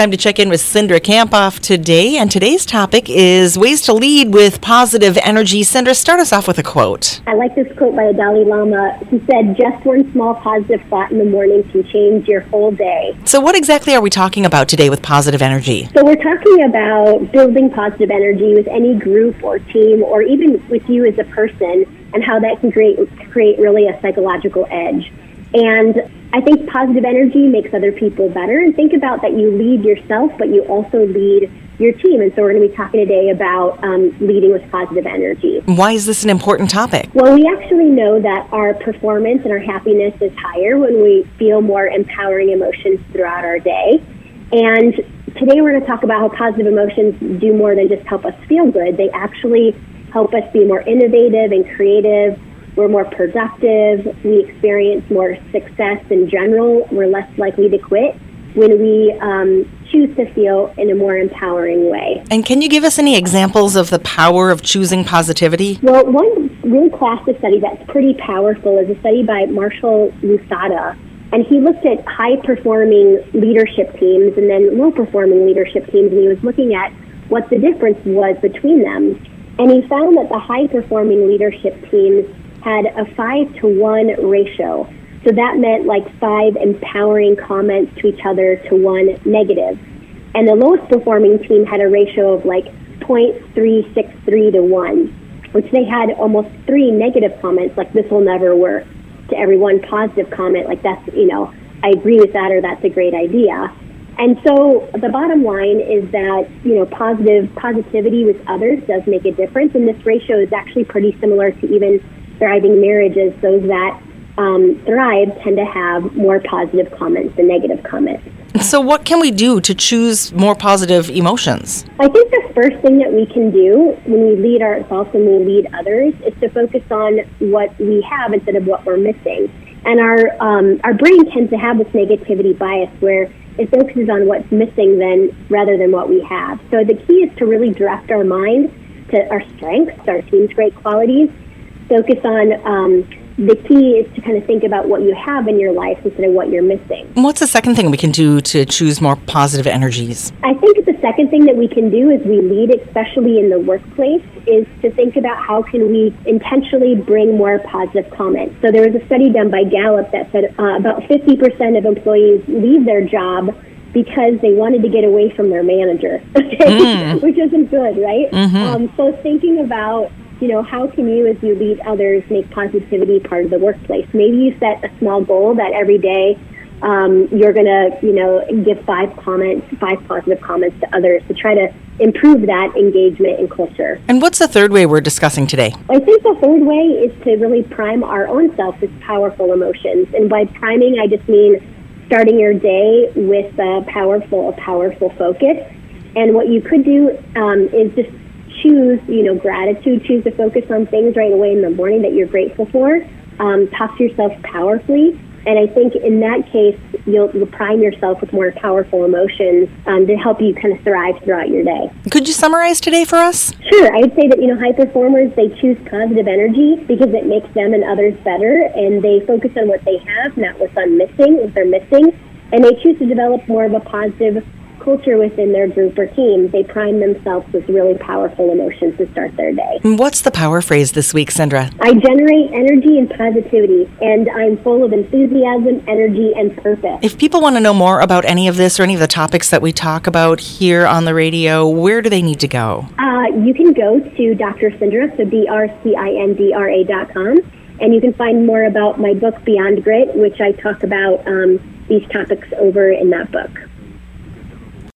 Time to check in with Cindra Kamphoff today, and today's topic is ways to lead with positive energy. Cindra, start us off with a quote. I like this quote by the Dalai Lama. He said, Just one small positive thought in the morning can change your whole day. So, what exactly are we talking about today with positive energy? So, we're talking about building positive energy with any group or team, or even with you as a person, and how that can create, create really a psychological edge. And I think positive energy makes other people better. And think about that you lead yourself, but you also lead your team. And so we're going to be talking today about um, leading with positive energy. Why is this an important topic? Well, we actually know that our performance and our happiness is higher when we feel more empowering emotions throughout our day. And today we're going to talk about how positive emotions do more than just help us feel good. They actually help us be more innovative and creative we're more productive, we experience more success in general, we're less likely to quit when we um, choose to feel in a more empowering way. And can you give us any examples of the power of choosing positivity? Well, one really classic study that's pretty powerful is a study by Marshall Losada. And he looked at high performing leadership teams and then low performing leadership teams, and he was looking at what the difference was between them. And he found that the high performing leadership teams had a five to one ratio. So that meant like five empowering comments to each other to one negative. And the lowest performing team had a ratio of like 0.363 to 1, which they had almost three negative comments, like this will never work, to every one positive comment, like that's, you know, I agree with that or that's a great idea. And so the bottom line is that, you know, positive positivity with others does make a difference. And this ratio is actually pretty similar to even thriving marriages, those that um, thrive tend to have more positive comments than negative comments. So, what can we do to choose more positive emotions? I think the first thing that we can do when we lead ourselves and we lead others is to focus on what we have instead of what we're missing. And our um, our brain tends to have this negativity bias where it focuses on what's missing then rather than what we have. So the key is to really direct our mind to our strengths, our team's great qualities, focus on um, the key is to kind of think about what you have in your life instead of what you're missing. What's the second thing we can do to choose more positive energies? I think the second thing that we can do as we lead, especially in the workplace, is to think about how can we intentionally bring more positive comments. So there was a study done by Gallup that said uh, about 50% of employees leave their job because they wanted to get away from their manager, okay? mm. which isn't good, right? Mm-hmm. Um, so thinking about you know, how can you, as you lead others, make positivity part of the workplace? Maybe you set a small goal that every day um, you're going to, you know, give five comments, five positive comments to others to try to improve that engagement and culture. And what's the third way we're discussing today? I think the third way is to really prime our own self with powerful emotions. And by priming, I just mean starting your day with a powerful, a powerful focus. And what you could do um, is just choose, you know, gratitude, choose to focus on things right away in the morning that you're grateful for. Um, talk to yourself powerfully. And I think in that case, you'll, you'll prime yourself with more powerful emotions um, to help you kind of thrive throughout your day. Could you summarize today for us? Sure. I would say that, you know, high performers, they choose positive energy because it makes them and others better. And they focus on what they have, not what's on missing, what they're missing. And they choose to develop more of a positive culture within their group or team, they prime themselves with really powerful emotions to start their day. What's the power phrase this week, Cindra? I generate energy and positivity, and I'm full of enthusiasm, energy, and purpose. If people want to know more about any of this or any of the topics that we talk about here on the radio, where do they need to go? Uh, you can go to Dr. Cindra, so D-R-C-I-N-D-R-A dot com, and you can find more about my book, Beyond Grit, which I talk about um, these topics over in that book.